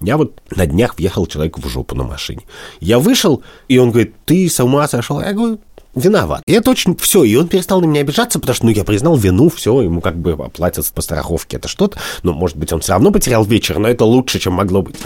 Я вот на днях въехал человеку в жопу на машине. Я вышел, и он говорит, ты с ума сошел? Я говорю, виноват. И это очень все. И он перестал на меня обижаться, потому что, ну, я признал вину, все, ему как бы оплатят по страховке это что-то. Но, может быть, он все равно потерял вечер, но это лучше, чем могло быть.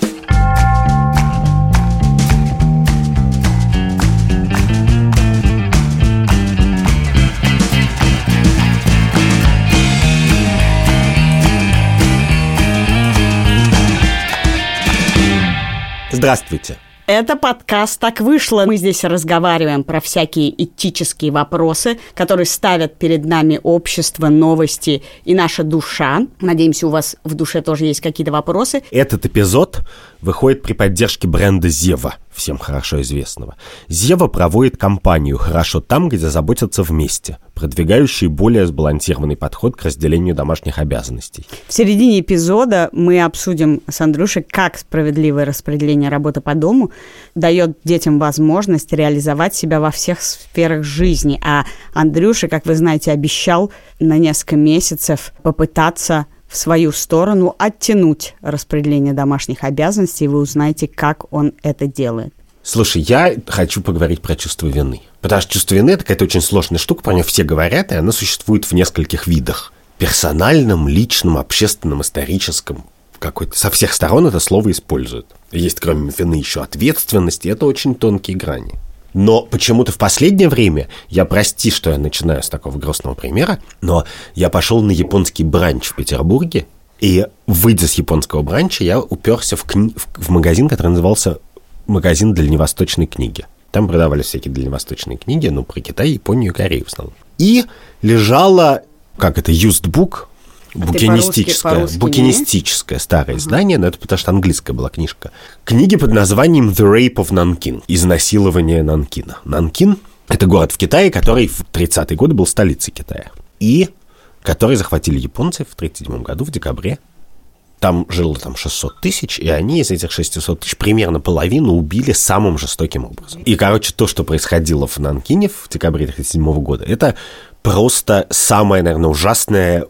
Здравствуйте. Это подкаст «Так вышло». Мы здесь разговариваем про всякие этические вопросы, которые ставят перед нами общество, новости и наша душа. Надеемся, у вас в душе тоже есть какие-то вопросы. Этот эпизод выходит при поддержке бренда «Зева», всем хорошо известного. «Зева» проводит кампанию «Хорошо там, где заботятся вместе», продвигающий более сбалансированный подход к разделению домашних обязанностей. В середине эпизода мы обсудим с Андрюшей, как справедливое распределение работы по дому дает детям возможность реализовать себя во всех сферах жизни. А Андрюша, как вы знаете, обещал на несколько месяцев попытаться в свою сторону оттянуть распределение домашних обязанностей, и вы узнаете, как он это делает. Слушай, я хочу поговорить про чувство вины. Потому что чувство вины – это какая-то очень сложная штука, про нее все говорят, и она существует в нескольких видах. Персональном, личном, общественном, историческом. Какой-то. Со всех сторон это слово используют. Есть, кроме вины, еще ответственность, и это очень тонкие грани. Но почему-то в последнее время, я прости, что я начинаю с такого грустного примера, но я пошел на японский бранч в Петербурге, и выйдя с японского бранча, я уперся в, кни... в магазин, который назывался «Магазин дальневосточной книги». Там продавались всякие дальневосточные книги, ну, про Китай, Японию и Корею в основном. И лежала, как это, used book, букинистическое, по-русски, букинистическое старое uh-huh. издание, но это потому что английская была книжка. Книги под названием The Rape of Nankin, изнасилование Нанкина. Нанкин – это город в Китае, который в 30-е годы был столицей Китая. И который захватили японцы в 1937 году, в декабре. Там жило там 600 тысяч, и они из этих 600 тысяч примерно половину убили самым жестоким образом. И, короче, то, что происходило в Нанкине в декабре 1937 года, это просто самое, наверное, ужасное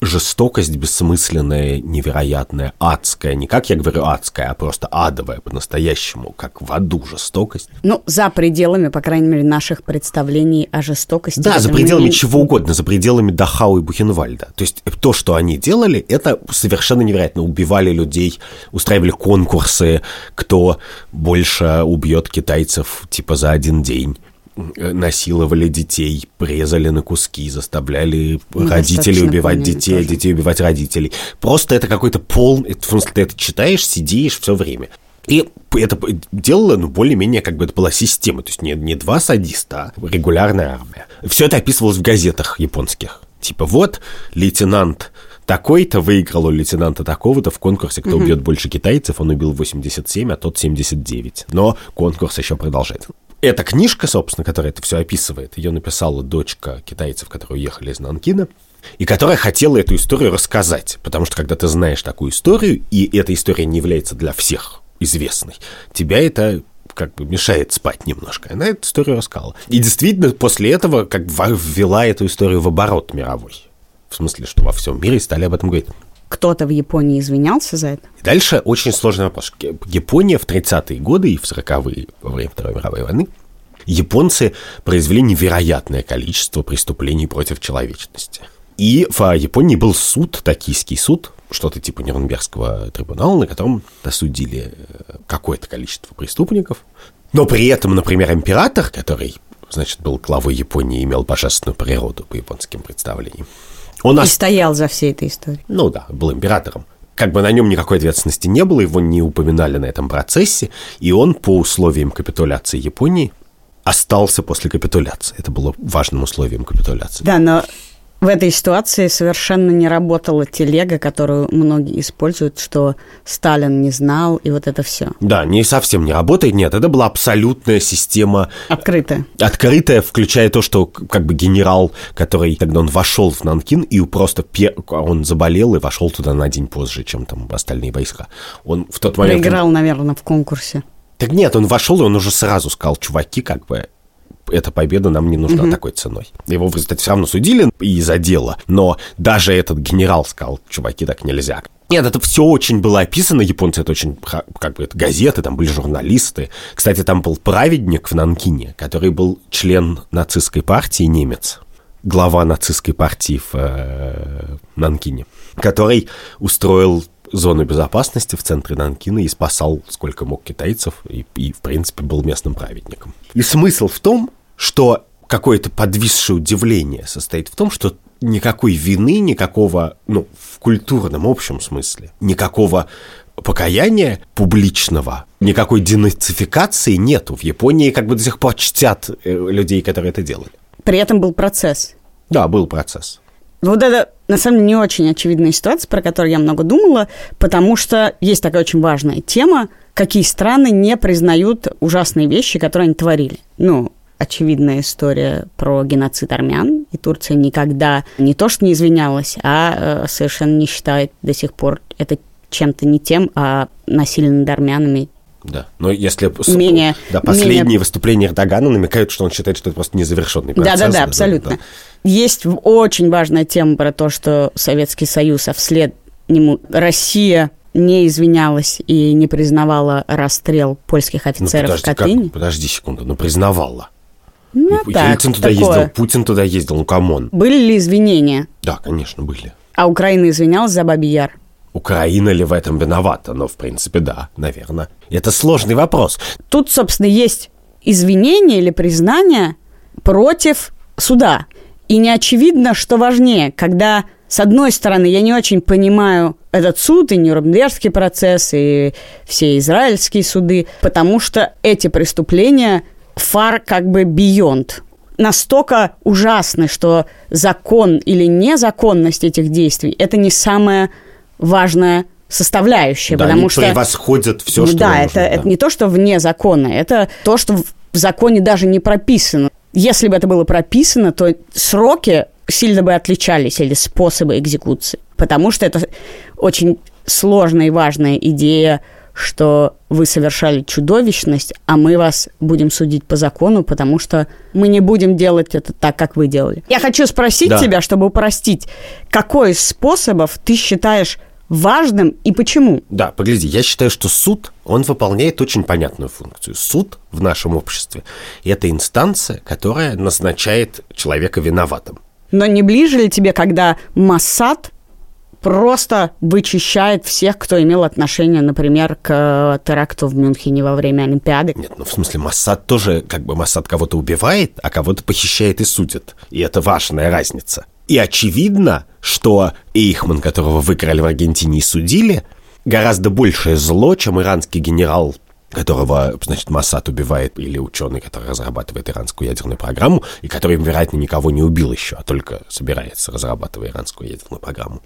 жестокость бессмысленная, невероятная, адская. Не как я говорю адская, а просто адовая по-настоящему, как в аду жестокость. Ну, за пределами, по крайней мере, наших представлений о жестокости. Да, за пределами мы... чего угодно, за пределами Дахау и Бухенвальда. То есть то, что они делали, это совершенно невероятно. Убивали людей, устраивали конкурсы, кто больше убьет китайцев, типа, за один день насиловали детей, презали на куски, заставляли ну, родителей убивать детей, тоже. детей убивать родителей. Просто это какой-то пол... В смысле, ты это читаешь, сидишь все время. И это делало, ну, более-менее, как бы это была система. То есть не, не два садиста, а регулярная армия. Все это описывалось в газетах японских. Типа, вот, лейтенант такой-то выиграл у лейтенанта такого-то в конкурсе, кто угу. убьет больше китайцев, он убил 87, а тот 79. Но конкурс еще продолжается. Эта книжка, собственно, которая это все описывает, ее написала дочка китайцев, которые уехали из Нанкина, и которая хотела эту историю рассказать. Потому что когда ты знаешь такую историю, и эта история не является для всех известной, тебя это как бы мешает спать немножко. Она эту историю рассказала. И действительно, после этого как бы ввела эту историю в оборот мировой. В смысле, что во всем мире стали об этом говорить кто-то в Японии извинялся за это? Дальше очень сложный вопрос. Япония в 30-е годы и в 40-е во время Второй мировой войны японцы произвели невероятное количество преступлений против человечности. И в Японии был суд, токийский суд, что-то типа Нюрнбергского трибунала, на котором осудили э, какое-то количество преступников. Но при этом, например, император, который, значит, был главой Японии и имел божественную природу по японским представлениям, он и стоял за всей этой историей. Ну да, был императором. Как бы на нем никакой ответственности не было, его не упоминали на этом процессе, и он по условиям капитуляции Японии остался после капитуляции. Это было важным условием капитуляции. Да, но в этой ситуации совершенно не работала телега, которую многие используют, что Сталин не знал, и вот это все. Да, не совсем не работает, нет, это была абсолютная система... Открытая. Открытая, включая то, что как бы генерал, который тогда он вошел в Нанкин, и просто пер... он заболел и вошел туда на день позже, чем там остальные войска. Он в тот момент... Проиграл, наверное, в конкурсе. Так нет, он вошел, и он уже сразу сказал, чуваки, как бы, эта победа нам не нужна угу. такой ценой. Его в результате все равно судили из-за дела, но даже этот генерал сказал, чуваки, так нельзя. Нет, это все очень было описано. Японцы это очень, как бы, это газеты, там были журналисты. Кстати, там был праведник в Нанкине, который был член нацистской партии, немец. Глава нацистской партии в э, Нанкине, который устроил зону безопасности в центре Нанкина и спасал сколько мог китайцев, и, и в принципе был местным праведником. И смысл в том, что какое-то подвисшее удивление состоит в том, что никакой вины, никакого, ну, в культурном общем смысле, никакого покаяния публичного, никакой денацификации нету. В Японии как бы до сих пор чтят э, людей, которые это делали. При этом был процесс. Да, был процесс. Вот это, на самом деле, не очень очевидная ситуация, про которую я много думала, потому что есть такая очень важная тема, какие страны не признают ужасные вещи, которые они творили. Ну, очевидная история про геноцид армян, и Турция никогда не то что не извинялась, а э, совершенно не считает до сих пор это чем-то не тем, а насилие над армянами да, но если менее, да, последние менее... выступления Эрдогана намекают, что он считает, что это просто незавершенный процесс. Да, да, да, абсолютно. Да, да. Есть очень важная тема про то, что Советский Союз, а вслед нему Россия не извинялась и не признавала расстрел польских ну, офицеров ну, подожди, в Катыни. Как? Подожди секунду, но признавала. Ну, и, так, Ельцин туда такое. ездил, Путин туда ездил, ну come on. Были ли извинения? Да, конечно, были. А Украина извинялась за Бабий Яр? Украина ли в этом виновата? Но, в принципе, да, наверное. Это сложный вопрос. Тут, собственно, есть извинение или признание против суда. И не очевидно, что важнее, когда, с одной стороны, я не очень понимаю этот суд, и Нюрнбергский процесс, и все израильские суды, потому что эти преступления фар как бы beyond. Настолько ужасны, что закон или незаконность этих действий – это не самое важная составляющая, да, потому они что превосходят все, что да, нужно, это, да, это не то, что вне закона, это то, что в законе даже не прописано. Если бы это было прописано, то сроки сильно бы отличались или способы экзекуции, потому что это очень сложная и важная идея, что вы совершали чудовищность, а мы вас будем судить по закону, потому что мы не будем делать это так, как вы делали. Я хочу спросить да. тебя, чтобы упростить, какой из способов ты считаешь важным и почему? Да, погляди, я считаю, что суд, он выполняет очень понятную функцию. Суд в нашем обществе – это инстанция, которая назначает человека виноватым. Но не ближе ли тебе, когда Массад просто вычищает всех, кто имел отношение, например, к теракту в Мюнхене во время Олимпиады. Нет, ну в смысле Массад тоже, как бы Массад кого-то убивает, а кого-то похищает и судит. И это важная разница. И очевидно, что Эйхман, которого выкрали в Аргентине и судили, гораздо большее зло, чем иранский генерал которого, значит, Массад убивает, или ученый, который разрабатывает иранскую ядерную программу, и который, вероятно, никого не убил еще, а только собирается, разрабатывая иранскую ядерную программу.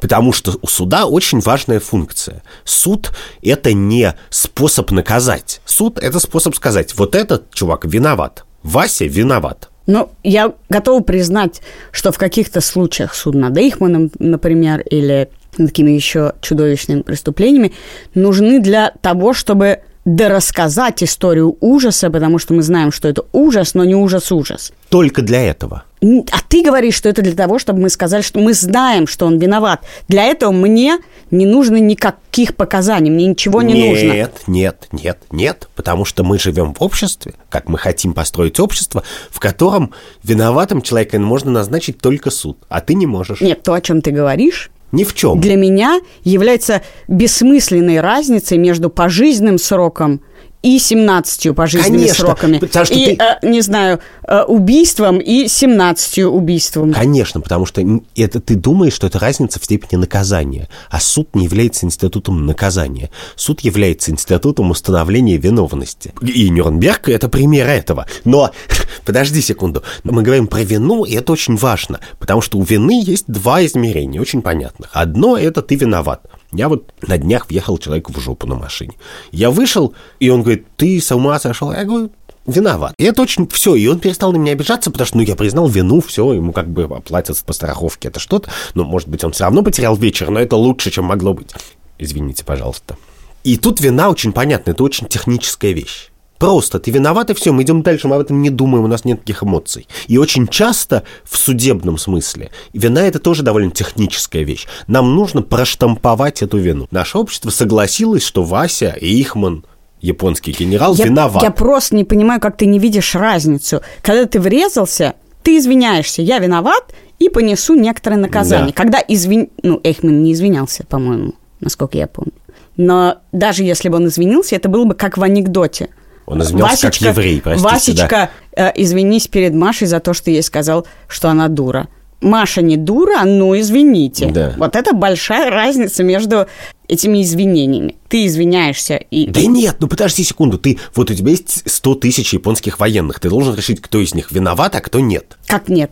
Потому что у суда очень важная функция. Суд – это не способ наказать. Суд – это способ сказать, вот этот чувак виноват, Вася виноват. Ну, я готова признать, что в каких-то случаях суд над Эйхманом, например, или такими еще чудовищными преступлениями, нужны для того, чтобы дорассказать историю ужаса, потому что мы знаем, что это ужас, но не ужас-ужас. Только для этого. А ты говоришь, что это для того, чтобы мы сказали, что мы знаем, что он виноват. Для этого мне не нужно никаких показаний, мне ничего не нет, нужно. Нет, нет, нет, нет, потому что мы живем в обществе, как мы хотим построить общество, в котором виноватым человека можно назначить только суд, а ты не можешь. Нет, то, о чем ты говоришь, ни в чем. Для меня является бессмысленной разницей между пожизненным сроком и 17 пожизненными Конечно, сроками. Потому что и, ты... э, не знаю, э, убийством и 17 убийством. Конечно, потому что это ты думаешь, что это разница в степени наказания. А суд не является институтом наказания. Суд является институтом установления виновности. И Нюрнберг – это пример этого. Но, подожди секунду, мы говорим про вину, и это очень важно, потому что у вины есть два измерения, очень понятных. Одно – это ты виноват. Я вот на днях въехал человеку в жопу на машине. Я вышел, и он говорит, ты с ума сошел? Я говорю, виноват. И это очень все. И он перестал на меня обижаться, потому что, ну, я признал вину, все, ему как бы оплатят по страховке это что-то. Ну, может быть, он все равно потерял вечер, но это лучше, чем могло быть. Извините, пожалуйста. И тут вина очень понятна, это очень техническая вещь. Просто ты виноват, и все, мы идем дальше, мы об этом не думаем, у нас нет таких эмоций. И очень часто в судебном смысле вина – это тоже довольно техническая вещь. Нам нужно проштамповать эту вину. Наше общество согласилось, что Вася Ихман японский генерал, я, виноват. Я просто не понимаю, как ты не видишь разницу. Когда ты врезался, ты извиняешься, я виноват, и понесу некоторое наказание. Да. Когда извин... Ну, Эйхман не извинялся, по-моему, насколько я помню. Но даже если бы он извинился, это было бы как в анекдоте. Он извинялся Васечка, как еврей, простите. Васечка, да. э, извинись перед Машей за то, что ей сказал, что она дура. Маша не дура, ну извините. Да. Вот это большая разница между этими извинениями. Ты извиняешься и... Да нет, ну подожди секунду. Ты, вот у тебя есть 100 тысяч японских военных. Ты должен решить, кто из них виноват, а кто нет. Как нет?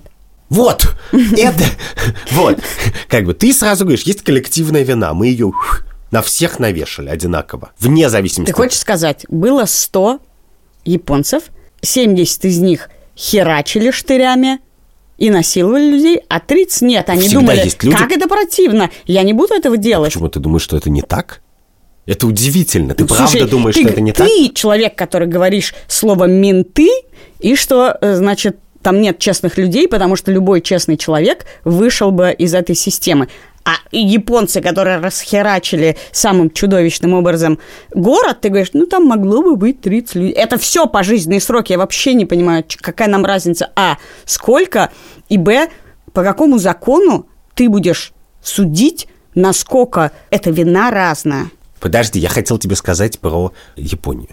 Вот, это, вот. Как бы ты сразу говоришь, есть коллективная вина, мы ее на всех навешали одинаково, вне зависимости. Ты хочешь сказать, было 100 японцев, 70 из них херачили штырями, и насиловали людей, а 30 нет. Они Всегда думали, есть люди... как это противно, я не буду этого делать. А почему ты думаешь, что это не так? Это удивительно. Ты ну, правда слушай, думаешь, ты, что это не ты так? Ты человек, который говоришь слово «менты», и что, э, значит, там нет честных людей, потому что любой честный человек вышел бы из этой системы. А японцы, которые расхерачили самым чудовищным образом город, ты говоришь, ну там могло бы быть 30 людей. Это все пожизненные сроки. Я вообще не понимаю, какая нам разница. А, сколько? И Б, по какому закону ты будешь судить, насколько эта вина разная? Подожди, я хотел тебе сказать про Японию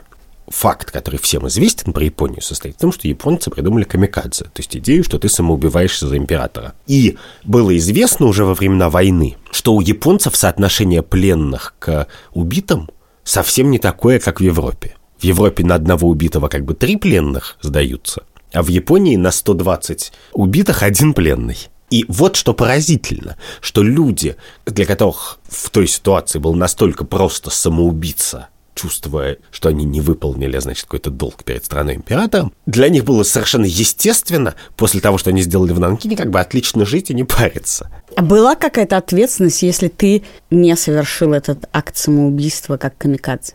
факт, который всем известен про Японию, состоит в том, что японцы придумали камикадзе, то есть идею, что ты самоубиваешься за императора. И было известно уже во времена войны, что у японцев соотношение пленных к убитым совсем не такое, как в Европе. В Европе на одного убитого как бы три пленных сдаются, а в Японии на 120 убитых один пленный. И вот что поразительно, что люди, для которых в той ситуации был настолько просто самоубиться, чувствуя, что они не выполнили, значит, какой-то долг перед страной императором, для них было совершенно естественно, после того, что они сделали в Нанкине, как бы отлично жить и не париться. А была какая-то ответственность, если ты не совершил этот акт самоубийства как камикадзе?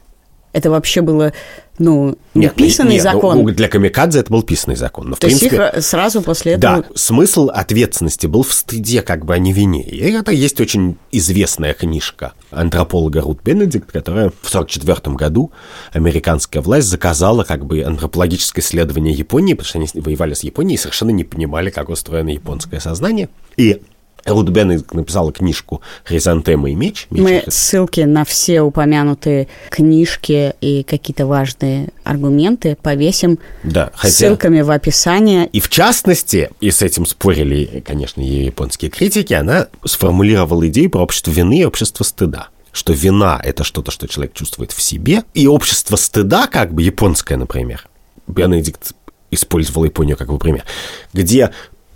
Это вообще было ну, нет, писанный нет, ну, закон. Ну, для камикадзе это был писанный закон. Но, То в принципе, есть их сразу после этого... Да, смысл ответственности был в стыде, как бы, а не вине. И это есть очень известная книжка антрополога Рут Бенедикт, которая в 1944 году американская власть заказала как бы антропологическое исследование Японии, потому что они воевали с Японией и совершенно не понимали, как устроено японское сознание. И Рут Беннет написала книжку «Хризантема и меч». меч Мы ссылки на все упомянутые книжки и какие-то важные аргументы повесим да, хотя... ссылками в описании. И в частности, и с этим спорили, конечно, ее японские критики, она сформулировала идею про общество вины и общество стыда что вина – это что-то, что человек чувствует в себе, и общество стыда, как бы японское, например, Бенедикт использовал Японию как бы пример, где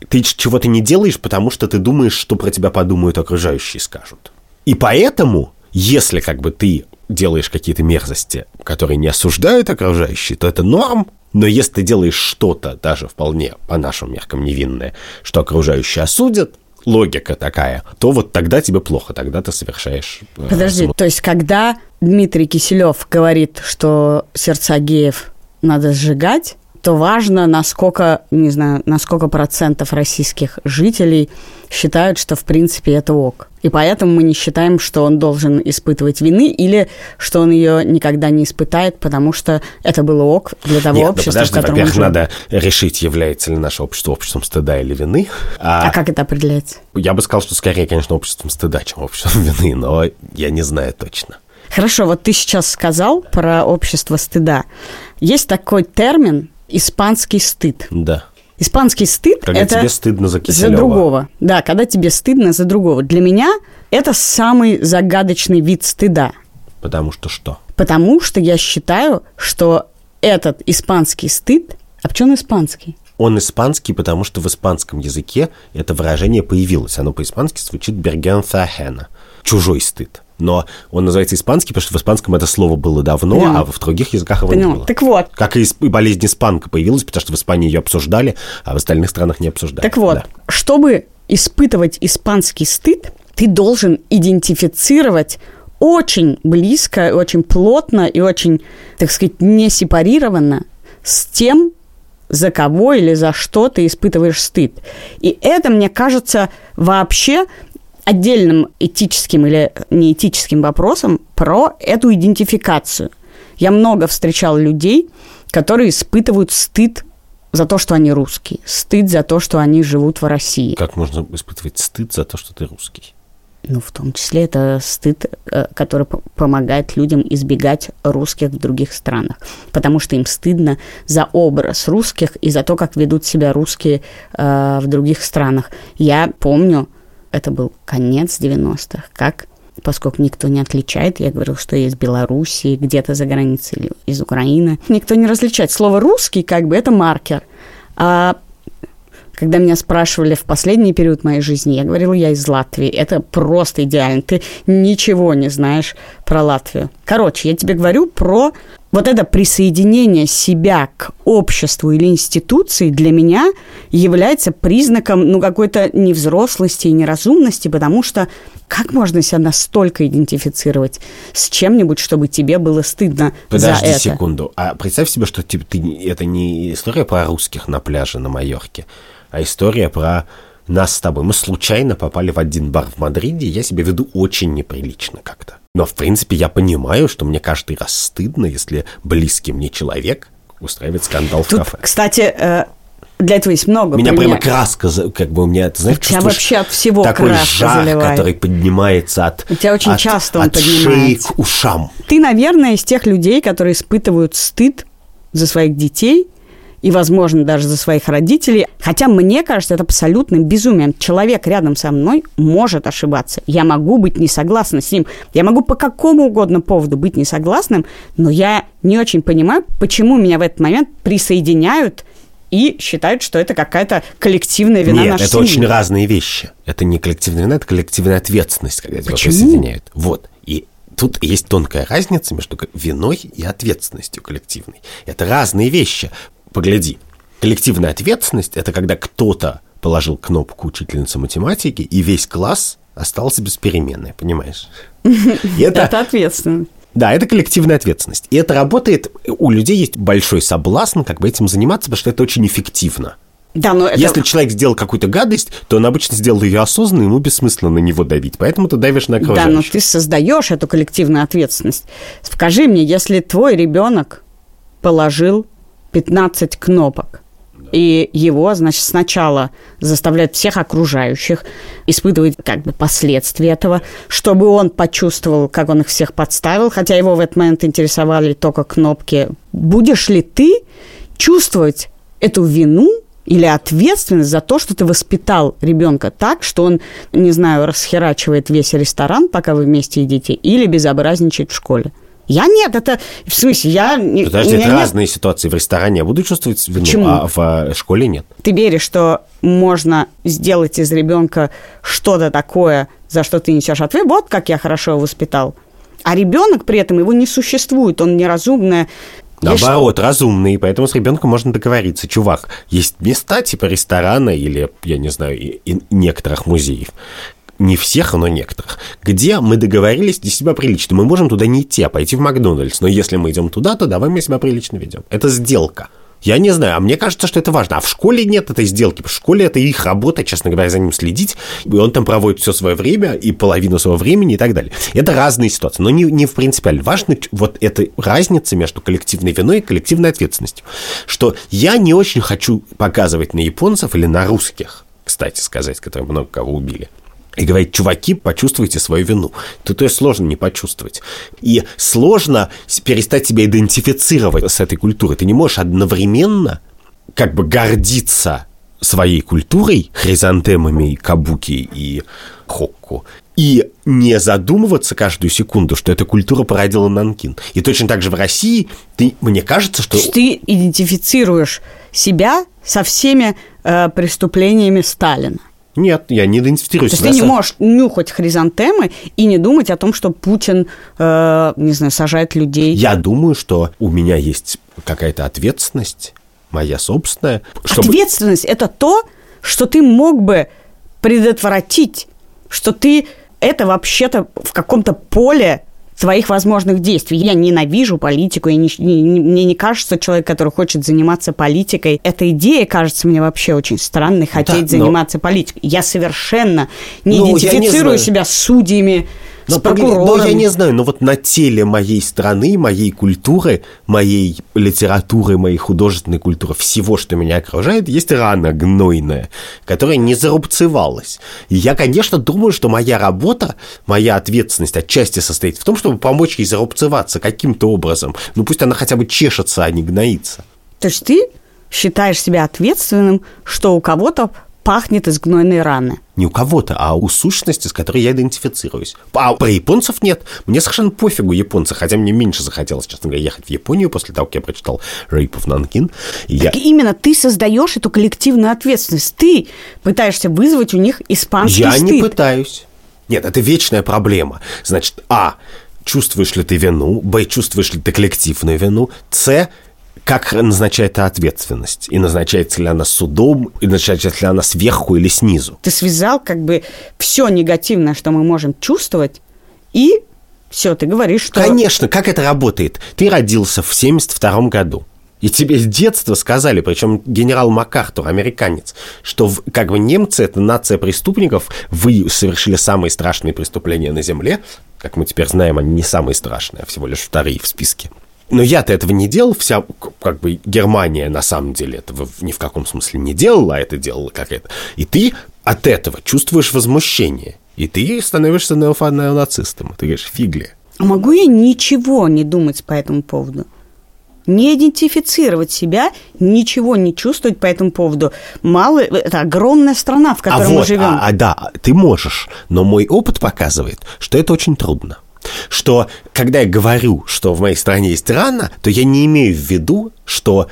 ты чего-то не делаешь, потому что ты думаешь, что про тебя подумают окружающие скажут. И поэтому, если как бы ты делаешь какие-то мерзости, которые не осуждают окружающие, то это норм. Но если ты делаешь что-то, даже вполне по нашим меркам невинное, что окружающие осудят, логика такая, то вот тогда тебе плохо, тогда ты совершаешь... Э, Подожди, то есть когда Дмитрий Киселев говорит, что сердца геев надо сжигать, то важно, насколько, не знаю, на сколько процентов российских жителей считают, что в принципе это ок. И поэтому мы не считаем, что он должен испытывать вины или что он ее никогда не испытает, потому что это было ок для того Нет, общества, подожди, в котором во-первых, надо решить, является ли наше общество обществом стыда или вины. А, а как это определяется? Я бы сказал, что скорее, конечно, обществом стыда, чем обществом вины, но я не знаю точно. Хорошо, вот ты сейчас сказал про общество стыда. Есть такой термин испанский стыд. Да. Испанский стыд когда это тебе стыдно за Киселева. За другого. Да, когда тебе стыдно за другого. Для меня это самый загадочный вид стыда. Потому что что? Потому что я считаю, что этот испанский стыд... А почему он испанский? Он испанский, потому что в испанском языке это выражение появилось. Оно по-испански звучит «бергенфахена» – «чужой стыд» но он называется испанский, потому что в испанском это слово было давно, Поняла. а в других языках его Поняла. не было. Так вот. Как и болезнь испанка появилась, потому что в Испании ее обсуждали, а в остальных странах не обсуждали. Так вот, да. чтобы испытывать испанский стыд, ты должен идентифицировать очень близко, очень плотно и очень, так сказать, не сепарировано с тем, за кого или за что ты испытываешь стыд. И это, мне кажется, вообще отдельным этическим или неэтическим вопросом про эту идентификацию. Я много встречал людей, которые испытывают стыд за то, что они русские, стыд за то, что они живут в России. Как можно испытывать стыд за то, что ты русский? Ну, в том числе это стыд, э, который помогает людям избегать русских в других странах, потому что им стыдно за образ русских и за то, как ведут себя русские э, в других странах. Я помню, это был конец 90-х, как поскольку никто не отличает, я говорил, что я из Белоруссии, где-то за границей или из Украины. Никто не различает. Слово «русский» как бы это маркер. А когда меня спрашивали в последний период моей жизни, я говорила, я из Латвии. Это просто идеально. Ты ничего не знаешь про Латвию. Короче, я тебе говорю про вот это присоединение себя к обществу или институции для меня является признаком ну, какой-то невзрослости и неразумности, потому что как можно себя настолько идентифицировать с чем-нибудь, чтобы тебе было стыдно Подожди за это? секунду. А представь себе, что типа, ты, это не история про русских на пляже на Майорке, а история про нас с тобой. Мы случайно попали в один бар в Мадриде, и я себя веду очень неприлично как-то. Но, в принципе, я понимаю, что мне каждый раз стыдно, если близкий мне человек устраивает скандал в Тут, кафе. кстати, э, для этого есть много Меня прямо примеров. краска, как бы у меня, ты знаешь, У тебя вообще от всего такой жар, заливает. который поднимается от, У тебя очень от- часто он от шеи к ушам. Ты, наверное, из тех людей, которые испытывают стыд за своих детей и, возможно, даже за своих родителей. Хотя мне кажется, это абсолютным безумием. Человек рядом со мной может ошибаться. Я могу быть не согласна с ним. Я могу по какому угодно поводу быть не согласным, но я не очень понимаю, почему меня в этот момент присоединяют и считают, что это какая-то коллективная вина Нет, нашей это семьи. очень разные вещи. Это не коллективная вина, это коллективная ответственность, когда тебя Почему? присоединяют. Вот. И тут есть тонкая разница между виной и ответственностью коллективной. Это разные вещи. Погляди. Коллективная ответственность – это когда кто-то положил кнопку учительницы математики, и весь класс остался без переменной, понимаешь? Это, Это ответственно. да, это коллективная ответственность. И это работает, у людей есть большой соблазн как бы этим заниматься, потому что это очень эффективно. Да, но это... Если человек сделал какую-то гадость, то он обычно сделал ее осознанно, ему бессмысленно на него давить. Поэтому ты давишь на Да, но окружающих. ты создаешь эту коллективную ответственность. Скажи мне, если твой ребенок положил 15 кнопок, и его, значит, сначала заставляют всех окружающих испытывать как бы последствия этого, чтобы он почувствовал, как он их всех подставил, хотя его в этот момент интересовали только кнопки. Будешь ли ты чувствовать эту вину или ответственность за то, что ты воспитал ребенка так, что он, не знаю, расхерачивает весь ресторан, пока вы вместе едите, или безобразничает в школе. Я нет, это в смысле, я... Подожди, это нет- разные ситуации. В ресторане я буду чувствовать вину, Почему? а в э, школе нет. Ты веришь, что можно сделать из ребенка что-то такое, за что ты несешь ответ? Вот как я хорошо его воспитал. А ребенок при этом его не существует, он неразумное. Наоборот, разумный, поэтому с ребенком можно договориться. Чувак, есть места типа ресторана или, я не знаю, и- и некоторых музеев, не всех, но некоторых, где мы договорились вести себя прилично. Мы можем туда не идти, а пойти в Макдональдс. Но если мы идем туда, то давай мы себя прилично ведем. Это сделка. Я не знаю, а мне кажется, что это важно. А в школе нет этой сделки. В школе это их работа, честно говоря, за ним следить. И он там проводит все свое время и половину своего времени и так далее. Это разные ситуации, но не, не в принципиально. Важно вот эта разница между коллективной виной и коллективной ответственностью. Что я не очень хочу показывать на японцев или на русских, кстати сказать, которые много кого убили. И говорить, чуваки, почувствуйте свою вину. Тут ее сложно не почувствовать. И сложно перестать себя идентифицировать с этой культурой. Ты не можешь одновременно как бы гордиться своей культурой, хризантемами, кабуки и хокку, и не задумываться каждую секунду, что эта культура породила Нанкин. И точно так же в России, ты, мне кажется, что... Ты идентифицируешь себя со всеми э, преступлениями Сталина. Нет, я не идентифицируюсь. То есть ты не можешь нюхать хризантемы и не думать о том, что Путин, э, не знаю, сажает людей. Я думаю, что у меня есть какая-то ответственность, моя собственная, чтобы... Ответственность – это то, что ты мог бы предотвратить, что ты это вообще-то в каком-то поле своих возможных действий. Я ненавижу политику, я не, не, мне не кажется, человек, который хочет заниматься политикой, эта идея кажется мне вообще очень странной, хотеть да, но... заниматься политикой. Я совершенно не ну, идентифицирую не себя с судьями, но, с прокурором. Но я не знаю, но вот на теле моей страны, моей культуры, моей литературы, моей художественной культуры, всего, что меня окружает, есть рана гнойная, которая не зарубцевалась. И я, конечно, думаю, что моя работа, моя ответственность отчасти состоит в том, чтобы помочь ей зарубцеваться каким-то образом. Ну пусть она хотя бы чешется, а не гноится. То есть ты считаешь себя ответственным, что у кого-то пахнет из гнойной раны. Не у кого-то, а у сущности, с которой я идентифицируюсь. А про японцев нет. Мне совершенно пофигу японцы, хотя мне меньше захотелось, честно говоря, ехать в Японию после того, как я прочитал Rape of Nankin. Так я... именно ты создаешь эту коллективную ответственность. Ты пытаешься вызвать у них испанский я стыд. Я не пытаюсь. Нет, это вечная проблема. Значит, а, чувствуешь ли ты вину, б, чувствуешь ли ты коллективную вину, с, как назначается ответственность? И назначается ли она судом, и назначается ли она сверху или снизу? Ты связал как бы все негативное, что мы можем чувствовать, и все, ты говоришь, что... Конечно, как это работает? Ты родился в 72 году. И тебе с детства сказали, причем генерал МакАртур, американец, что как бы немцы – это нация преступников, вы совершили самые страшные преступления на Земле. Как мы теперь знаем, они не самые страшные, а всего лишь вторые в списке. Но я-то этого не делал, вся как бы Германия на самом деле этого ни в каком смысле не делала, а это делала какая-то. И ты от этого чувствуешь возмущение. И ты становишься неонацистом. Ты говоришь, фигли. А могу я ничего не думать по этому поводу? Не идентифицировать себя, ничего не чувствовать по этому поводу. Мало, это огромная страна, в которой а мы вот, живем. А, а да, ты можешь, но мой опыт показывает, что это очень трудно что когда я говорю, что в моей стране есть рана, то я не имею в виду, что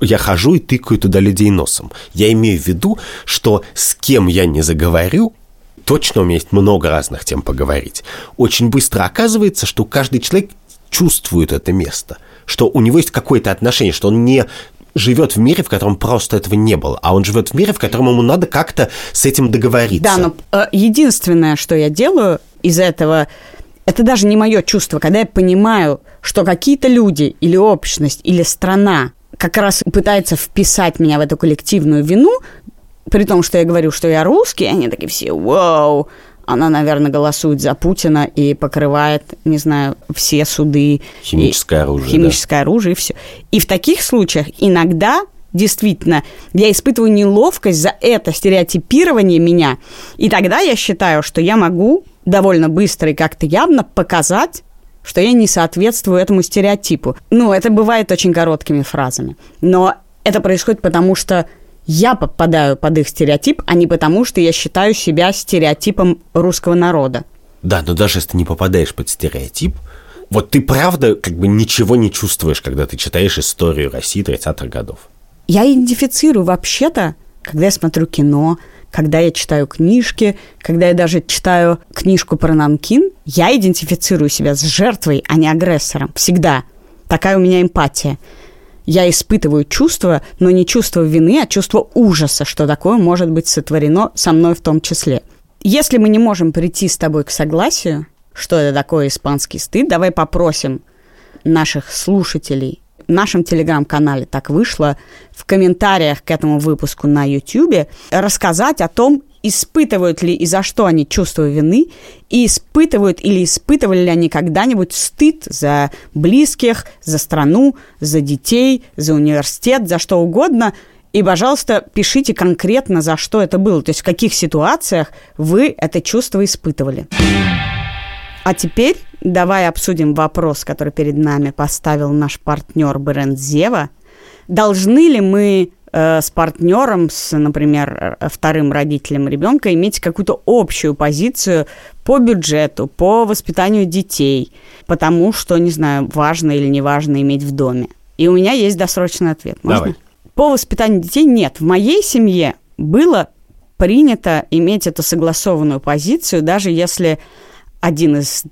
я хожу и тыкаю туда людей носом. Я имею в виду, что с кем я не заговорю, точно у меня есть много разных тем поговорить. Очень быстро оказывается, что каждый человек чувствует это место, что у него есть какое-то отношение, что он не живет в мире, в котором просто этого не было, а он живет в мире, в котором ему надо как-то с этим договориться. Да, но э, единственное, что я делаю из этого это даже не мое чувство, когда я понимаю, что какие-то люди или общность, или страна как раз пытается вписать меня в эту коллективную вину, при том, что я говорю, что я русский, они такие все, вау, она, наверное, голосует за Путина и покрывает, не знаю, все суды. Химическое оружие. Химическое да. оружие и все. И в таких случаях иногда действительно, я испытываю неловкость за это стереотипирование меня. И тогда я считаю, что я могу довольно быстро и как-то явно показать, что я не соответствую этому стереотипу. Ну, это бывает очень короткими фразами. Но это происходит потому, что я попадаю под их стереотип, а не потому, что я считаю себя стереотипом русского народа. Да, но даже если ты не попадаешь под стереотип, вот ты правда как бы ничего не чувствуешь, когда ты читаешь историю России 30-х годов. Я идентифицирую вообще-то, когда я смотрю кино, когда я читаю книжки, когда я даже читаю книжку про Нанкин, я идентифицирую себя с жертвой, а не агрессором. Всегда. Такая у меня эмпатия. Я испытываю чувство, но не чувство вины, а чувство ужаса, что такое может быть сотворено со мной в том числе. Если мы не можем прийти с тобой к согласию, что это такое испанский стыд, давай попросим наших слушателей нашем телеграм-канале так вышло, в комментариях к этому выпуску на YouTube рассказать о том, испытывают ли и за что они чувство вины, и испытывают или испытывали ли они когда-нибудь стыд за близких, за страну, за детей, за университет, за что угодно. И, пожалуйста, пишите конкретно, за что это было, то есть в каких ситуациях вы это чувство испытывали. А теперь давай обсудим вопрос, который перед нами поставил наш партнер бренд Зева. Должны ли мы э, с партнером, с, например, э, вторым родителем ребенка, иметь какую-то общую позицию по бюджету, по воспитанию детей, потому что, не знаю, важно или не важно иметь в доме? И у меня есть досрочный ответ. Можно? Давай. По воспитанию детей нет. В моей семье было принято иметь эту согласованную позицию, даже если один из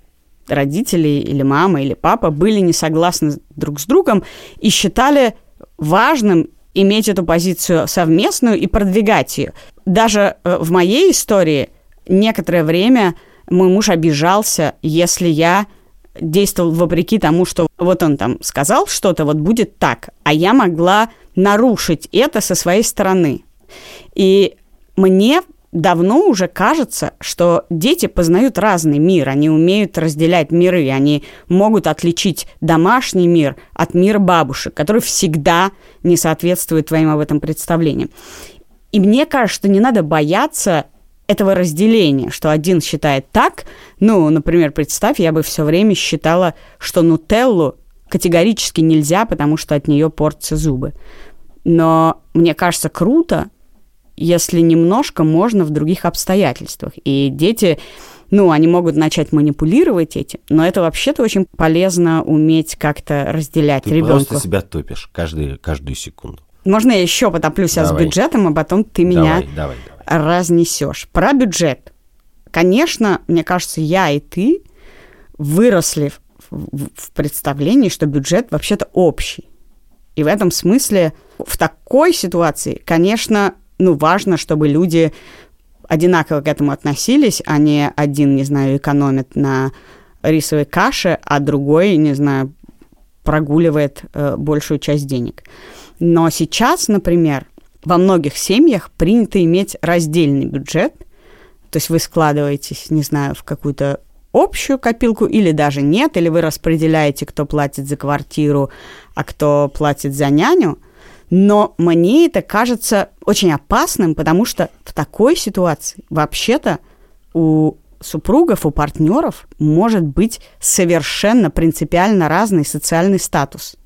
родителей или мама или папа были не согласны друг с другом и считали важным иметь эту позицию совместную и продвигать ее. Даже э, в моей истории некоторое время мой муж обижался, если я действовал вопреки тому, что вот он там сказал что-то, вот будет так, а я могла нарушить это со своей стороны. И мне давно уже кажется, что дети познают разный мир, они умеют разделять миры, они могут отличить домашний мир от мира бабушек, который всегда не соответствует твоим об этом представлениям. И мне кажется, что не надо бояться этого разделения, что один считает так, ну, например, представь, я бы все время считала, что нутеллу категорически нельзя, потому что от нее портятся зубы. Но мне кажется круто, если немножко можно в других обстоятельствах. И дети, ну, они могут начать манипулировать этим, но это вообще-то очень полезно уметь как-то разделять Ты ребенку. просто себя топишь каждый, каждую секунду. Можно я еще потоплю себя Давай. с бюджетом, а потом ты меня Давай, давай, давай. разнесешь. Про бюджет. Конечно, мне кажется, я и ты выросли в- в представлении, что бюджет вообще-то общий. И в этом смысле в такой ситуации, конечно, ну, важно, чтобы люди одинаково к этому относились, а не один, не знаю, экономит на рисовой каше, а другой, не знаю, прогуливает э, большую часть денег. Но сейчас, например, во многих семьях принято иметь раздельный бюджет, то есть вы складываетесь, не знаю, в какую-то общую копилку или даже нет, или вы распределяете, кто платит за квартиру, а кто платит за няню. Но мне это кажется очень опасным, потому что в такой ситуации вообще-то у супругов, у партнеров может быть совершенно принципиально разный социальный статус.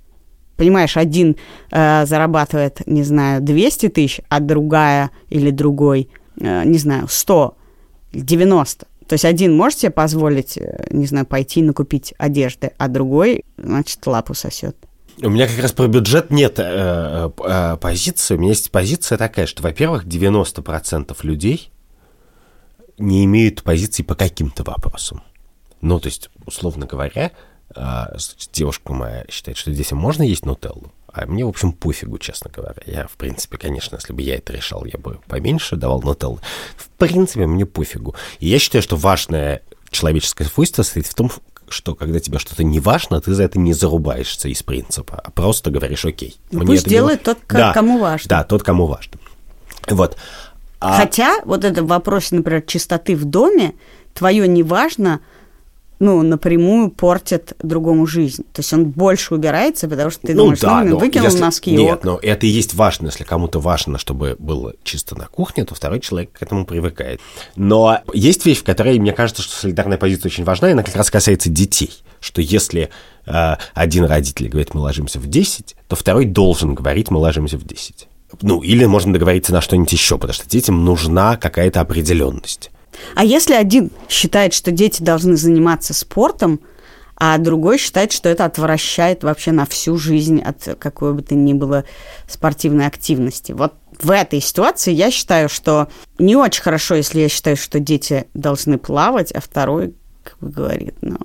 Понимаешь, один э, зарабатывает, не знаю, 200 тысяч, а другая или другой, э, не знаю, 100, 90. То есть один может себе позволить, э, не знаю, пойти накупить одежды, а другой, значит, лапу сосет. У меня как раз про бюджет нет э, э, позиции. У меня есть позиция такая, что, во-первых, 90% людей не имеют позиции по каким-то вопросам. Ну, то есть, условно говоря, э, девушка моя считает, что детям можно есть нутеллу, а мне, в общем, пофигу, честно говоря. Я, в принципе, конечно, если бы я это решал, я бы поменьше давал нутеллу. В принципе, мне пофигу. И я считаю, что важное человеческое свойство состоит в том, что когда тебе что-то не важно, ты за это не зарубаешься из принципа, а просто говоришь, окей. Ну, пусть не делает тот, к- кому важно. Да, тот, кому важно. Вот. А- Хотя вот это в вопросе, например, чистоты в доме, твое неважно, ну, напрямую портит другому жизнь. То есть он больше убирается, потому что ты думаешь, ну, блин, но выкинул если- носки, Нет, но это и есть важно. Если кому-то важно, чтобы было чисто на кухне, то второй человек к этому привыкает. Но есть вещь, в которой мне кажется, что солидарная позиция очень важна, и она как раз касается детей. Что если э, один родитель говорит, мы ложимся в 10, то второй должен говорить, мы ложимся в 10. Ну, или можно договориться на что-нибудь еще, потому что детям нужна какая-то определенность. А если один считает, что дети должны заниматься спортом, а другой считает, что это отвращает вообще на всю жизнь от какой бы то ни было спортивной активности. Вот в этой ситуации я считаю, что не очень хорошо, если я считаю, что дети должны плавать, а второй как бы говорит, ну,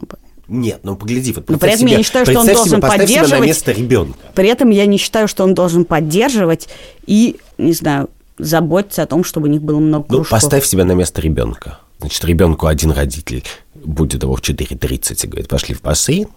Нет, ну погляди, вот Но при этом я себе- не считаю, что он должен поставь себя на поддерживать- место ребенка. При этом я не считаю, что он должен поддерживать и, не знаю, заботиться о том, чтобы у них было много Ну, кружков. поставь себя на место ребенка. Значит, ребенку один родитель будет его в 4.30 и говорит, пошли в бассейн,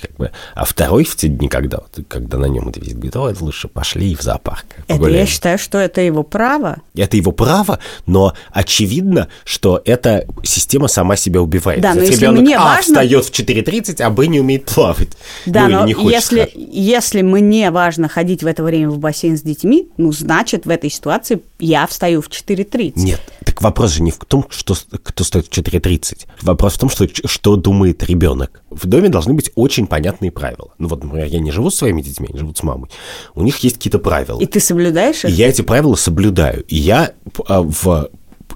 как бы, а второй в те дни, когда, когда на нем это висит, говорит, ой, лучше пошли в зоопарк. Это погуляем». я считаю, что это его право. Это его право, но очевидно, что эта система сама себя убивает. Да, но Значит, если ребенок мне А важно- встает в 4.30, а Б не умеет плавать. Да, ну, но не хочет если, хорошо. если мне важно ходить в это время в бассейн с детьми, ну, значит, в этой ситуации я встаю в 4.30. Нет, так вопрос же не в том, что, кто стоит в 4.30. Вопрос в том, что, что думает ребенок. В доме должны быть очень понятные правила. Ну вот, например, я не живу с своими детьми, они живут с мамой. У них есть какие-то правила. И ты соблюдаешь И их? я эти правила соблюдаю. И я а, в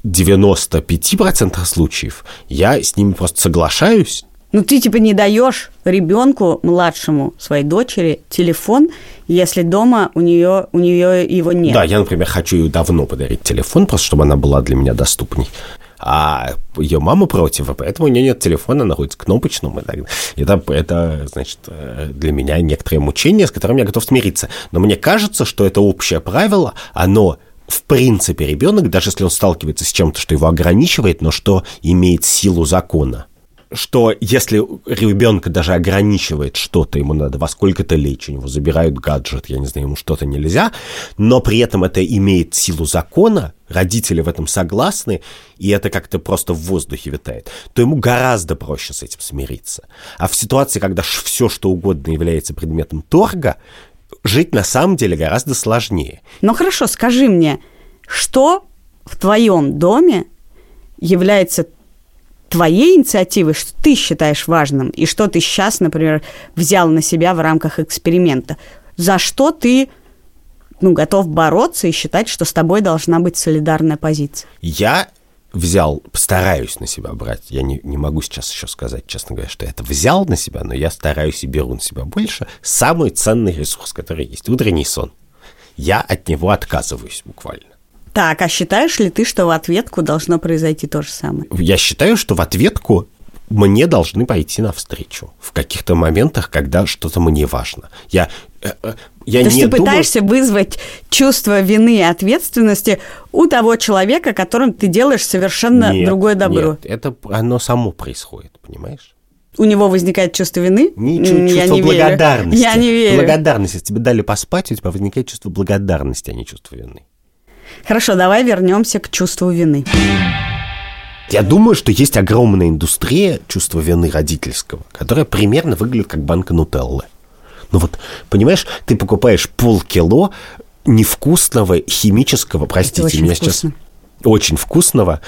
95% случаев я с ними просто соглашаюсь. Ну, ты типа не даешь ребенку младшему своей дочери телефон, если дома у нее, у нее его нет. Да, я, например, хочу ей давно подарить телефон, просто чтобы она была для меня доступней. А ее мама против, и поэтому у нее нет телефона, она ходит к кнопочному. И так. Это, это, значит, э, для меня некоторое мучение, с которым я готов смириться. Но мне кажется, что это общее правило, оно в принципе ребенок, даже если он сталкивается с чем-то, что его ограничивает, но что имеет силу закона. Что если ребенка даже ограничивает что-то, ему надо во сколько-то лечь, у него забирают гаджет, я не знаю, ему что-то нельзя, но при этом это имеет силу закона, родители в этом согласны, и это как-то просто в воздухе витает, то ему гораздо проще с этим смириться. А в ситуации, когда все, что угодно является предметом торга, жить на самом деле гораздо сложнее. Ну хорошо, скажи мне, что в твоем доме является твоей инициативой, что ты считаешь важным, и что ты сейчас, например, взял на себя в рамках эксперимента, за что ты ну, готов бороться и считать, что с тобой должна быть солидарная позиция? Я взял, стараюсь на себя брать. Я не, не могу сейчас еще сказать, честно говоря, что я это взял на себя, но я стараюсь и беру на себя больше. Самый ценный ресурс, который есть, утренний сон. Я от него отказываюсь буквально. Так, а считаешь ли ты, что в ответку должно произойти то же самое? Я считаю, что в ответку мне должны пойти навстречу в каких-то моментах, когда что-то мне важно. Я, э, э, я То не есть ты думаю... пытаешься вызвать чувство вины и ответственности у того человека, которым ты делаешь совершенно нет, другое добро. Нет, это оно само происходит, понимаешь? У него возникает чувство вины? Не, чувство я не благодарности. Верю. Я не верю. Благодарность. Если тебе дали поспать, у тебя возникает чувство благодарности, а не чувство вины. Хорошо, давай вернемся к чувству вины. Я думаю, что есть огромная индустрия чувства вины родительского, которая примерно выглядит как банка нутеллы. Ну вот, понимаешь, ты покупаешь полкило невкусного химического, простите меня вкусно. сейчас, очень вкусного,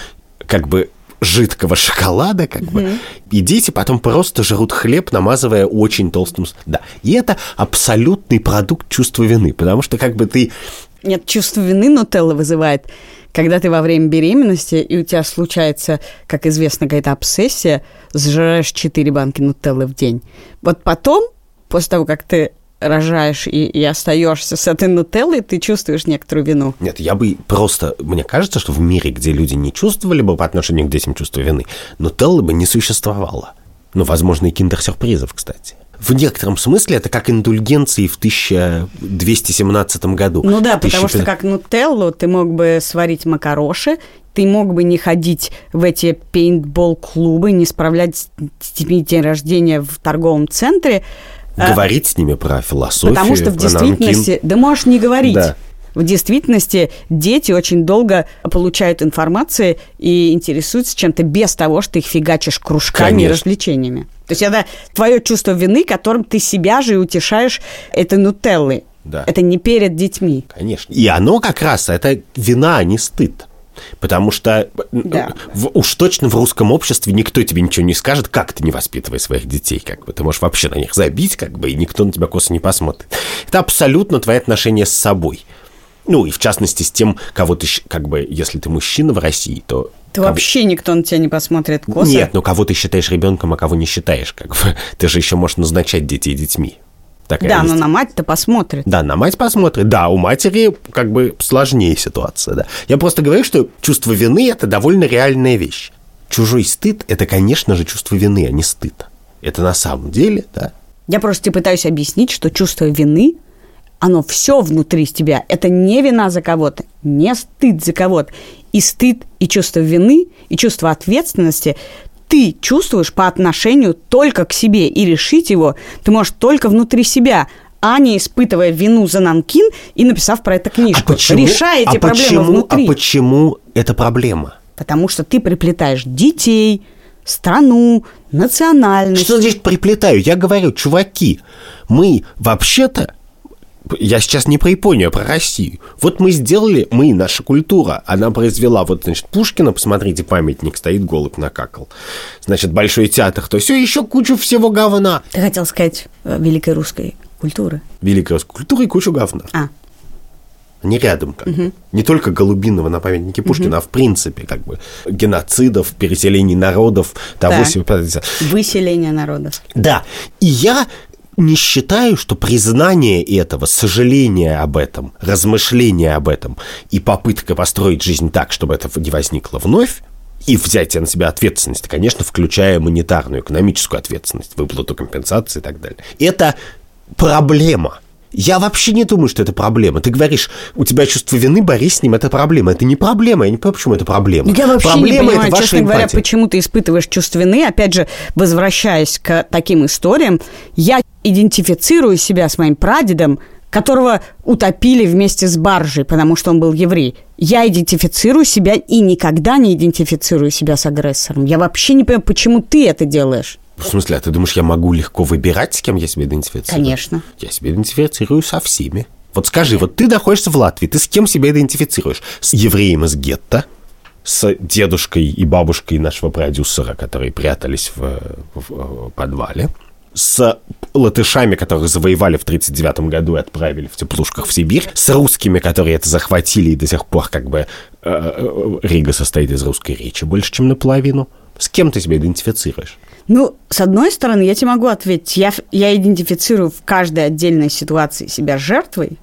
как бы жидкого шоколада, как угу. бы, и дети потом просто жрут хлеб, намазывая очень толстым... Да, и это абсолютный продукт чувства вины, потому что как бы ты нет, чувство вины Нутелла вызывает, когда ты во время беременности, и у тебя случается, как известно, какая-то обсессия, сжираешь 4 банки Нутеллы в день. Вот потом, после того, как ты рожаешь и, и остаешься с этой нутеллой, ты чувствуешь некоторую вину. Нет, я бы просто... Мне кажется, что в мире, где люди не чувствовали бы по отношению к детям чувство вины, нутеллы бы не существовало. Ну, возможно, и киндер-сюрпризов, кстати в некотором смысле это как индульгенции в 1217 году. Ну да, потому что как нутеллу ты мог бы сварить макароши, ты мог бы не ходить в эти пейнтбол-клубы, не справлять с день рождения в торговом центре. А говорить с ними про философию, Потому что в действительности... Нанкин. Да можешь не говорить. Да. В действительности дети очень долго получают информацию и интересуются чем-то без того, что их фигачишь кружками Конечно. и развлечениями. То есть это твое чувство вины, которым ты себя же и утешаешь этой нутеллы. Да. Это не перед детьми. Конечно. И оно как раз, это вина, а не стыд. Потому что да. в, уж точно в русском обществе никто тебе ничего не скажет, как ты не воспитывай своих детей. Как бы ты можешь вообще на них забить, как бы, и никто на тебя косо не посмотрит. Это абсолютно твои отношения с собой. Ну, и в частности с тем, кого ты, как бы, если ты мужчина в России, то... То кого... вообще никто на тебя не посмотрит косо. Нет, ну кого ты считаешь ребенком, а кого не считаешь, как бы. Ты же еще можешь назначать детей детьми. Такая да, есть. но на мать-то посмотрит. Да, на мать посмотрит. Да, у матери как бы сложнее ситуация, да. Я просто говорю, что чувство вины – это довольно реальная вещь. Чужой стыд – это, конечно же, чувство вины, а не стыд. Это на самом деле, да. Я просто тебе пытаюсь объяснить, что чувство вины оно все внутри тебя. Это не вина за кого-то, не стыд за кого-то. И стыд, и чувство вины, и чувство ответственности ты чувствуешь по отношению только к себе. И решить его ты можешь только внутри себя, а не испытывая вину за Нанкин и написав про это книжку. А почему, Решая эти а проблемы почему, внутри. А почему это проблема? Потому что ты приплетаешь детей, страну, национальность. Что значит приплетаю? Я говорю, чуваки, мы вообще-то я сейчас не про Японию, а про Россию. Вот мы сделали, мы, наша культура, она произвела, вот, значит, Пушкина, посмотрите, памятник стоит, голубь накакал. Значит, Большой театр, то все, еще кучу всего говна. Ты хотел сказать э, великой русской культуры? Великой русской культуры и кучу говна. А. Не рядом, как угу. Не только Голубиного на памятнике Пушкина, угу. а в принципе, как бы, геноцидов, переселений народов, того да. всего. Выселение народов. Да. И я не считаю, что признание этого, сожаление об этом, размышление об этом и попытка построить жизнь так, чтобы это не возникло вновь, и взять на себя ответственность, конечно, включая монетарную, экономическую ответственность, выплату компенсации и так далее. Это проблема. Я вообще не думаю, что это проблема. Ты говоришь, у тебя чувство вины, борись с ним, это проблема. Это не проблема, я не понимаю, почему это проблема. Я вообще проблема не понимаю, это честно говоря, эмпатия. почему ты испытываешь чувство вины. Опять же, возвращаясь к таким историям, я идентифицирую себя с моим прадедом, которого утопили вместе с баржей, потому что он был еврей. Я идентифицирую себя и никогда не идентифицирую себя с агрессором. Я вообще не понимаю, почему ты это делаешь. В смысле, а ты думаешь, я могу легко выбирать, с кем я себя идентифицирую? Конечно. Я себя идентифицирую со всеми. Вот скажи, вот ты находишься в Латвии, ты с кем себя идентифицируешь? С евреем из гетто, с дедушкой и бабушкой нашего продюсера, которые прятались в, в, э, подвале, с латышами, которых завоевали в 1939 году и отправили в теплушках в Сибирь, с русскими, которые это захватили, и до сих пор как бы э, э, Рига состоит из русской речи больше, чем наполовину. С кем ты себя идентифицируешь? Ну, с одной стороны, я тебе могу ответить, я, я идентифицирую в каждой отдельной ситуации себя жертвой.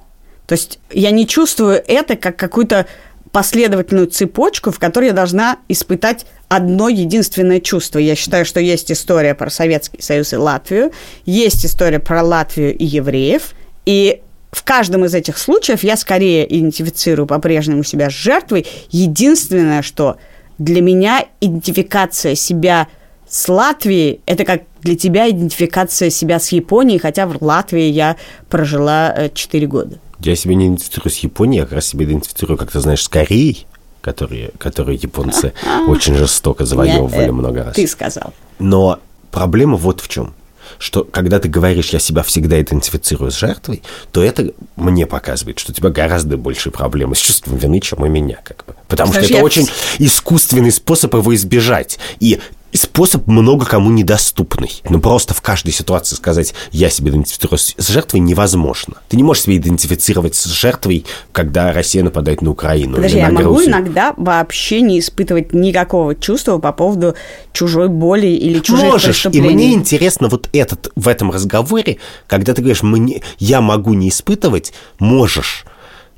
То есть я не чувствую это как какую-то последовательную цепочку, в которой я должна испытать одно единственное чувство. Я считаю, что есть история про Советский Союз и Латвию, есть история про Латвию и евреев, и в каждом из этих случаев я скорее идентифицирую по-прежнему себя с жертвой. Единственное, что для меня идентификация себя с Латвией – это как для тебя идентификация себя с Японией, хотя в Латвии я прожила э, 4 года. Я себя не идентифицирую с Японией, я как раз себя идентифицирую, как ты знаешь, с Кореей, которые, которые японцы очень жестоко завоевывали э, много раз. Ты сказал. Но проблема вот в чем что когда ты говоришь, я себя всегда идентифицирую с жертвой, то это мне показывает, что у тебя гораздо больше проблемы с чувством вины, чем у меня. Как бы. Потому Знаешь, что это я очень искусственный способ его избежать. И способ много кому недоступный. Ну, просто в каждой ситуации сказать, я себя идентифицирую с жертвой невозможно. Ты не можешь себя идентифицировать с жертвой, когда Россия нападает на Украину Подожди, или я на могу Грузию. иногда вообще не испытывать никакого чувства по поводу чужой боли или чужих Можешь, и мне интересно вот этот в этом разговоре, когда ты говоришь, мне, я могу не испытывать, можешь.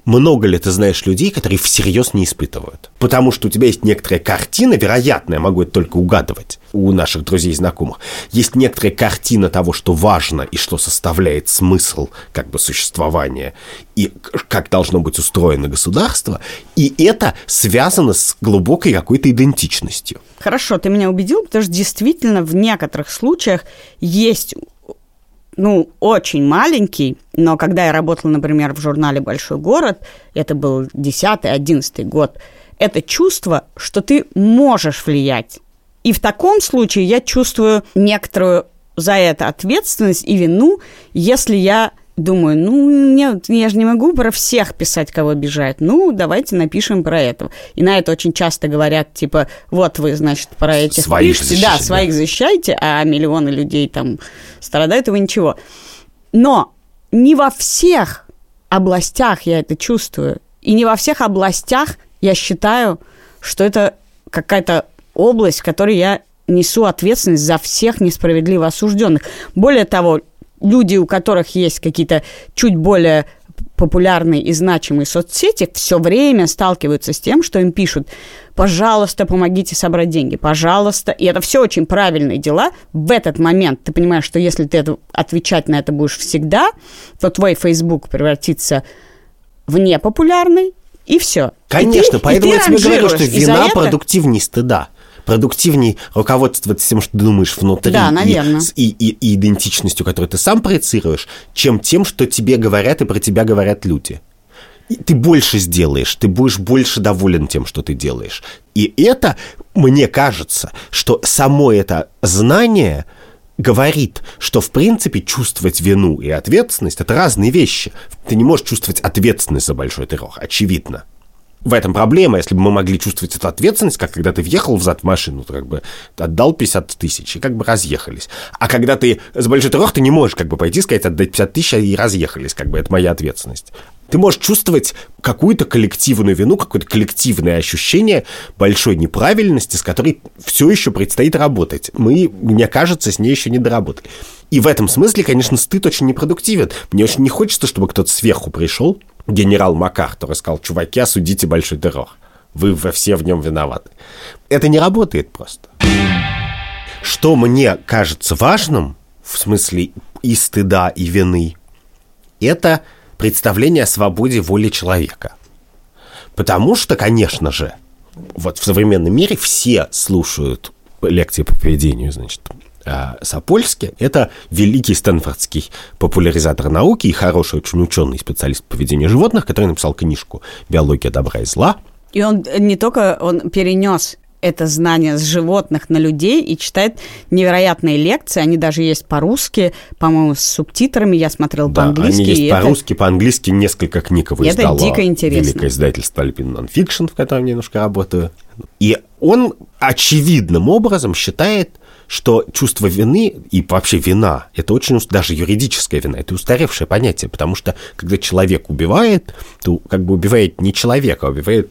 Много ли ты знаешь людей, которые всерьез не испытывают? Потому что у тебя есть некоторая картина, вероятно, я могу это только угадывать у наших друзей и знакомых, есть некоторая картина того, что важно и что составляет смысл как бы существования и как должно быть устроено государство, и это связано с глубокой какой-то идентичностью. Хорошо, ты меня убедил, потому что действительно в некоторых случаях есть ну, очень маленький, но когда я работала, например, в журнале «Большой город», это был 10-11 год, это чувство, что ты можешь влиять. И в таком случае я чувствую некоторую за это ответственность и вину, если я думаю, ну, нет, я же не могу про всех писать, кого обижают. Ну, давайте напишем про этого. И на это очень часто говорят, типа, вот вы, значит, про этих Своих пишете, да, защищать, своих защищаете, а миллионы людей там страдают, и вы ничего. Но не во всех областях я это чувствую. И не во всех областях я считаю, что это какая-то область, в которой я несу ответственность за всех несправедливо осужденных. Более того, люди, у которых есть какие-то чуть более популярные и значимые соцсети, все время сталкиваются с тем, что им пишут, пожалуйста, помогите собрать деньги, пожалуйста. И это все очень правильные дела. В этот момент ты понимаешь, что если ты отвечать на это будешь всегда, то твой Facebook превратится в непопулярный, и все. Конечно, и ты, поэтому и я ты тебе говорю, что вина это- продуктивнее стыда. Продуктивнее руководствоваться тем, что ты думаешь внутри, Да, и, наверно. с- и, и- и идентичностью, которую ты сам проецируешь, чем тем, что тебе говорят и про тебя говорят люди. И ты больше сделаешь, ты будешь больше доволен тем, что ты делаешь. И это, мне кажется, что само это знание говорит, что, в принципе, чувствовать вину и ответственность – это разные вещи. Ты не можешь чувствовать ответственность за большой террор, очевидно. В этом проблема. Если бы мы могли чувствовать эту ответственность, как когда ты въехал взад в машину, как бы отдал 50 тысяч и как бы разъехались. А когда ты за большой террор, ты не можешь как бы пойти сказать, отдать 50 тысяч и разъехались. Как бы это моя ответственность. Ты можешь чувствовать какую-то коллективную вину, какое-то коллективное ощущение большой неправильности, с которой все еще предстоит работать. Мы, мне кажется, с ней еще не доработали. И в этом смысле, конечно, стыд очень непродуктивен. Мне очень не хочется, чтобы кто-то сверху пришел, генерал МакАртур, и сказал, чуваки, осудите большой террор. Вы во все в нем виноваты. Это не работает просто. Что мне кажется важным, в смысле и стыда, и вины, это представление о свободе воли человека. Потому что, конечно же, вот в современном мире все слушают лекции по поведению, значит, а Сапольский – это великий стэнфордский популяризатор науки и хороший очень ученый специалист по поведению животных, который написал книжку «Биология добра и зла». И он не только он перенес это знание с животных на людей и читает невероятные лекции. Они даже есть по-русски, по-моему, с субтитрами. Я смотрел да, по-английски. они есть по-русски, по-английски несколько книг его это дико интересно. Великое издательство Alpine Nonfiction, в котором я немножко работаю. И он очевидным образом считает, что чувство вины и вообще вина – это очень даже юридическая вина, это устаревшее понятие, потому что когда человек убивает, то как бы убивает не человека, а убивает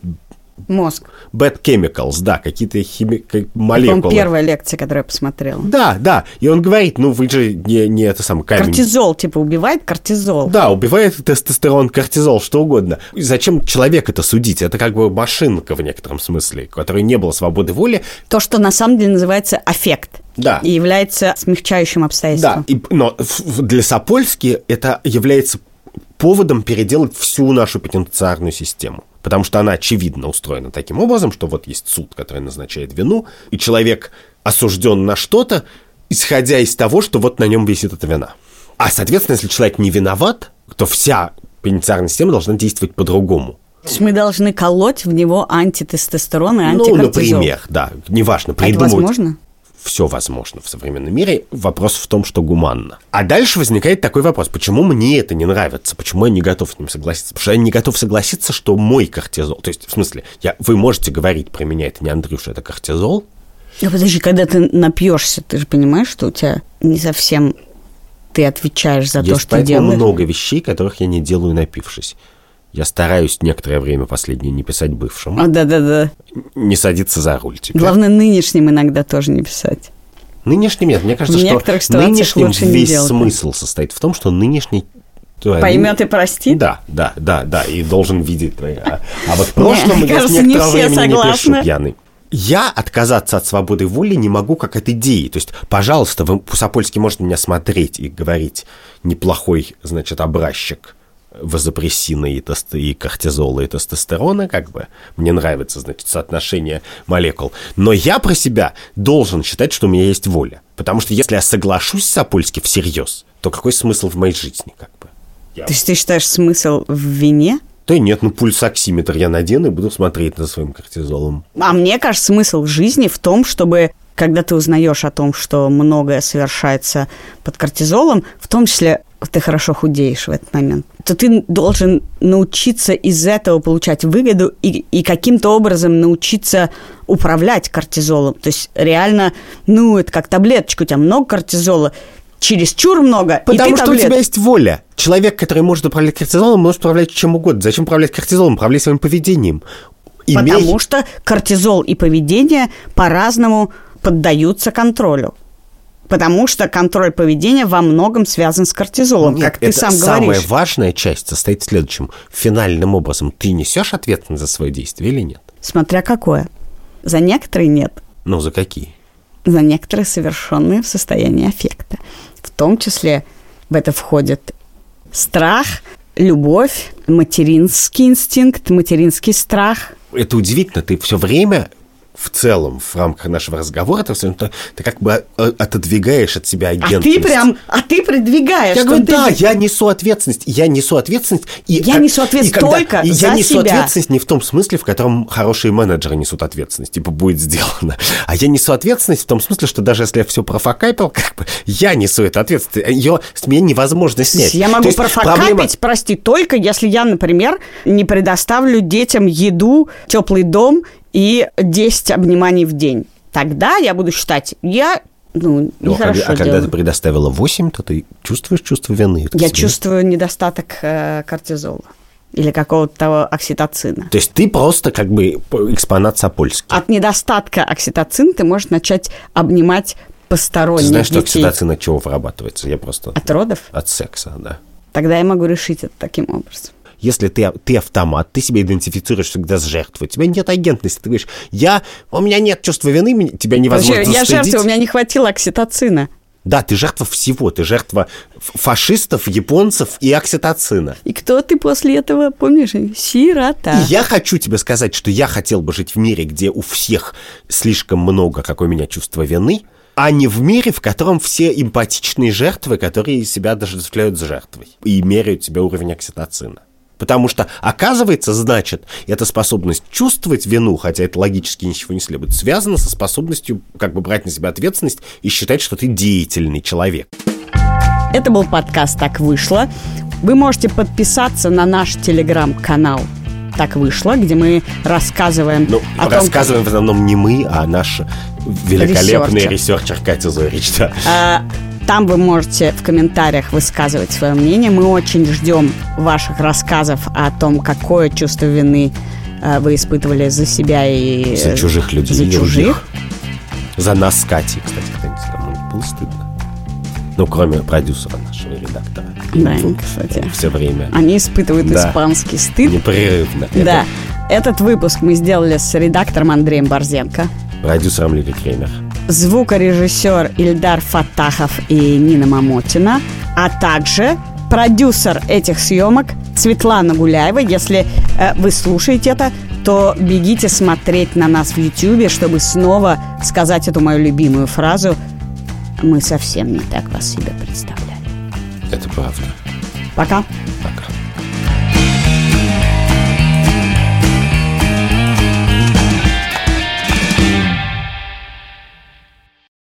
Мозг. Bad chemicals, да, какие-то хими... молекулы. Это первая лекция, которую я посмотрела. Да, да. И он говорит, ну вы же не, не это самое камень. Кортизол, типа, убивает кортизол. Да, убивает тестостерон, кортизол, что угодно. И зачем человек это судить? Это как бы машинка в некотором смысле, которой не было свободы воли. То, что на самом деле называется аффект. Да. И является смягчающим обстоятельством. Да, и, но для Сапольски это является поводом переделать всю нашу пенитенциарную систему. Потому что она очевидно устроена таким образом, что вот есть суд, который назначает вину, и человек осужден на что-то, исходя из того, что вот на нем висит эта вина. А, соответственно, если человек не виноват, то вся пенитенциарная система должна действовать по-другому. То есть мы должны колоть в него антитестостерон и антикортизол. Ну, например, да, неважно, придумывать. А это возможно? Все возможно в современном мире. Вопрос в том, что гуманно. А дальше возникает такой вопрос, почему мне это не нравится, почему я не готов с ним согласиться? Потому что я не готов согласиться, что мой кортизол, то есть, в смысле, я, вы можете говорить про меня, это не Андрюша, это кортизол. А подожди, когда ты напьешься, ты же понимаешь, что у тебя не совсем ты отвечаешь за Есть то, что делаешь. много вещей, которых я не делаю, напившись. Я стараюсь некоторое время последнее не писать бывшим. А, да-да-да. Не садиться за руль теперь. Главное, нынешним иногда тоже не писать. Нынешним нет. Мне кажется, в что нынешним весь смысл состоит в том, что нынешний Поймет и простит? Да, да, да, да, и должен видеть твои. А, а вот в прошлом я с некоторого времени не пишу пьяный. Я отказаться от свободы воли не могу как от идеи. То есть, пожалуйста, вы, Пусапольский может меня смотреть и говорить неплохой, значит, образчик вазопрессина и, тест, и кортизола и тестостерона, как бы. Мне нравится, значит, соотношение молекул. Но я про себя должен считать, что у меня есть воля. Потому что если я соглашусь с Апольски всерьез, то какой смысл в моей жизни, как бы? Я... То есть ты считаешь смысл в вине? Да нет, ну пульсоксиметр я надену и буду смотреть за своим кортизолом. А мне кажется, смысл в жизни в том, чтобы когда ты узнаешь о том, что многое совершается под кортизолом, в том числе ты хорошо худеешь в этот момент, то ты должен научиться из этого получать выгоду и, и каким-то образом научиться управлять кортизолом. То есть реально, ну, это как таблеточка, у тебя много кортизола, чересчур много, Потому что таблет... у тебя есть воля. Человек, который может управлять кортизолом, может управлять чем угодно. Зачем управлять кортизолом? Управлять своим поведением. Имей... Потому что кортизол и поведение по-разному поддаются контролю. Потому что контроль поведения во многом связан с кортизолом, Нет, как ты сам самая говоришь. Самая важная часть состоит в следующем. Финальным образом, ты несешь ответственность за свое действие или нет? Смотря какое. За некоторые нет. Ну, за какие? За некоторые совершенные в состоянии аффекта. В том числе в это входит страх, любовь, материнский инстинкт, материнский страх. Это удивительно, ты все время в целом в рамках нашего разговора, ты, ты, ты как бы э, отодвигаешь от себя агентность. А ты прям, а ты продвигаешь. Я говорю, ты... да, я несу ответственность, я несу ответственность. И, я несу ответственность и когда, только и за я несу себя. ответственность не в том смысле, в котором хорошие менеджеры несут ответственность, типа будет сделано. А я несу ответственность в том смысле, что даже если я все профокапил, как бы я несу эту ответственность. Ее с меня невозможно снять. Я могу профокапить, проблема... прости, только если я, например, не предоставлю детям еду, теплый дом и 10 обниманий в день. Тогда я буду считать, я ну, ну, а, а когда ты предоставила 8, то ты чувствуешь чувство вины? Я себе? чувствую недостаток э, кортизола или какого-то окситоцина. То есть ты просто как бы экспонат Сапольский. От недостатка окситоцина ты можешь начать обнимать посторонних Ты знаешь, детей. что окситоцин от чего вырабатывается? Я просто... От родов? От секса, да. Тогда я могу решить это таким образом если ты, ты автомат, ты себя идентифицируешь всегда с жертвой, у тебя нет агентности, ты говоришь, я, у меня нет чувства вины, тебя невозможно Подожди, Я жертва, у меня не хватило окситоцина. Да, ты жертва всего. Ты жертва фашистов, японцев и окситоцина. И кто ты после этого, помнишь? Сирота. И я хочу тебе сказать, что я хотел бы жить в мире, где у всех слишком много, как у меня, чувства вины, а не в мире, в котором все эмпатичные жертвы, которые себя даже с жертвой и меряют себе уровень окситоцина. Потому что, оказывается, значит, эта способность чувствовать вину, хотя это логически ничего не следует, связана со способностью как бы брать на себя ответственность и считать, что ты деятельный человек. Это был подкаст «Так вышло». Вы можете подписаться на наш телеграм-канал «Так вышло», где мы рассказываем ну, о рассказываем том, как... в основном не мы, а наш великолепный researcher, researcher Катя Зорич. Да. А, там вы можете в комментариях высказывать свое мнение. Мы очень ждем ваших рассказов о том, какое чувство вины э, вы испытывали за себя и за чужих людей. За чужих. За нас с Катей, кстати, кто-нибудь кому было стыдно. Ну, кроме продюсера нашего редактора. Да, кстати. Все время. Они испытывают да. испанский стыд. Непрерывно. Да. Это... Этот выпуск мы сделали с редактором Андреем Борзенко. Продюсером Лили Кремер звукорежиссер Ильдар Фатахов и Нина Мамотина, а также продюсер этих съемок Светлана Гуляева. Если э, вы слушаете это, то бегите смотреть на нас в YouTube, чтобы снова сказать эту мою любимую фразу «Мы совсем не так вас себе представляли». Это правда. Пока. Пока.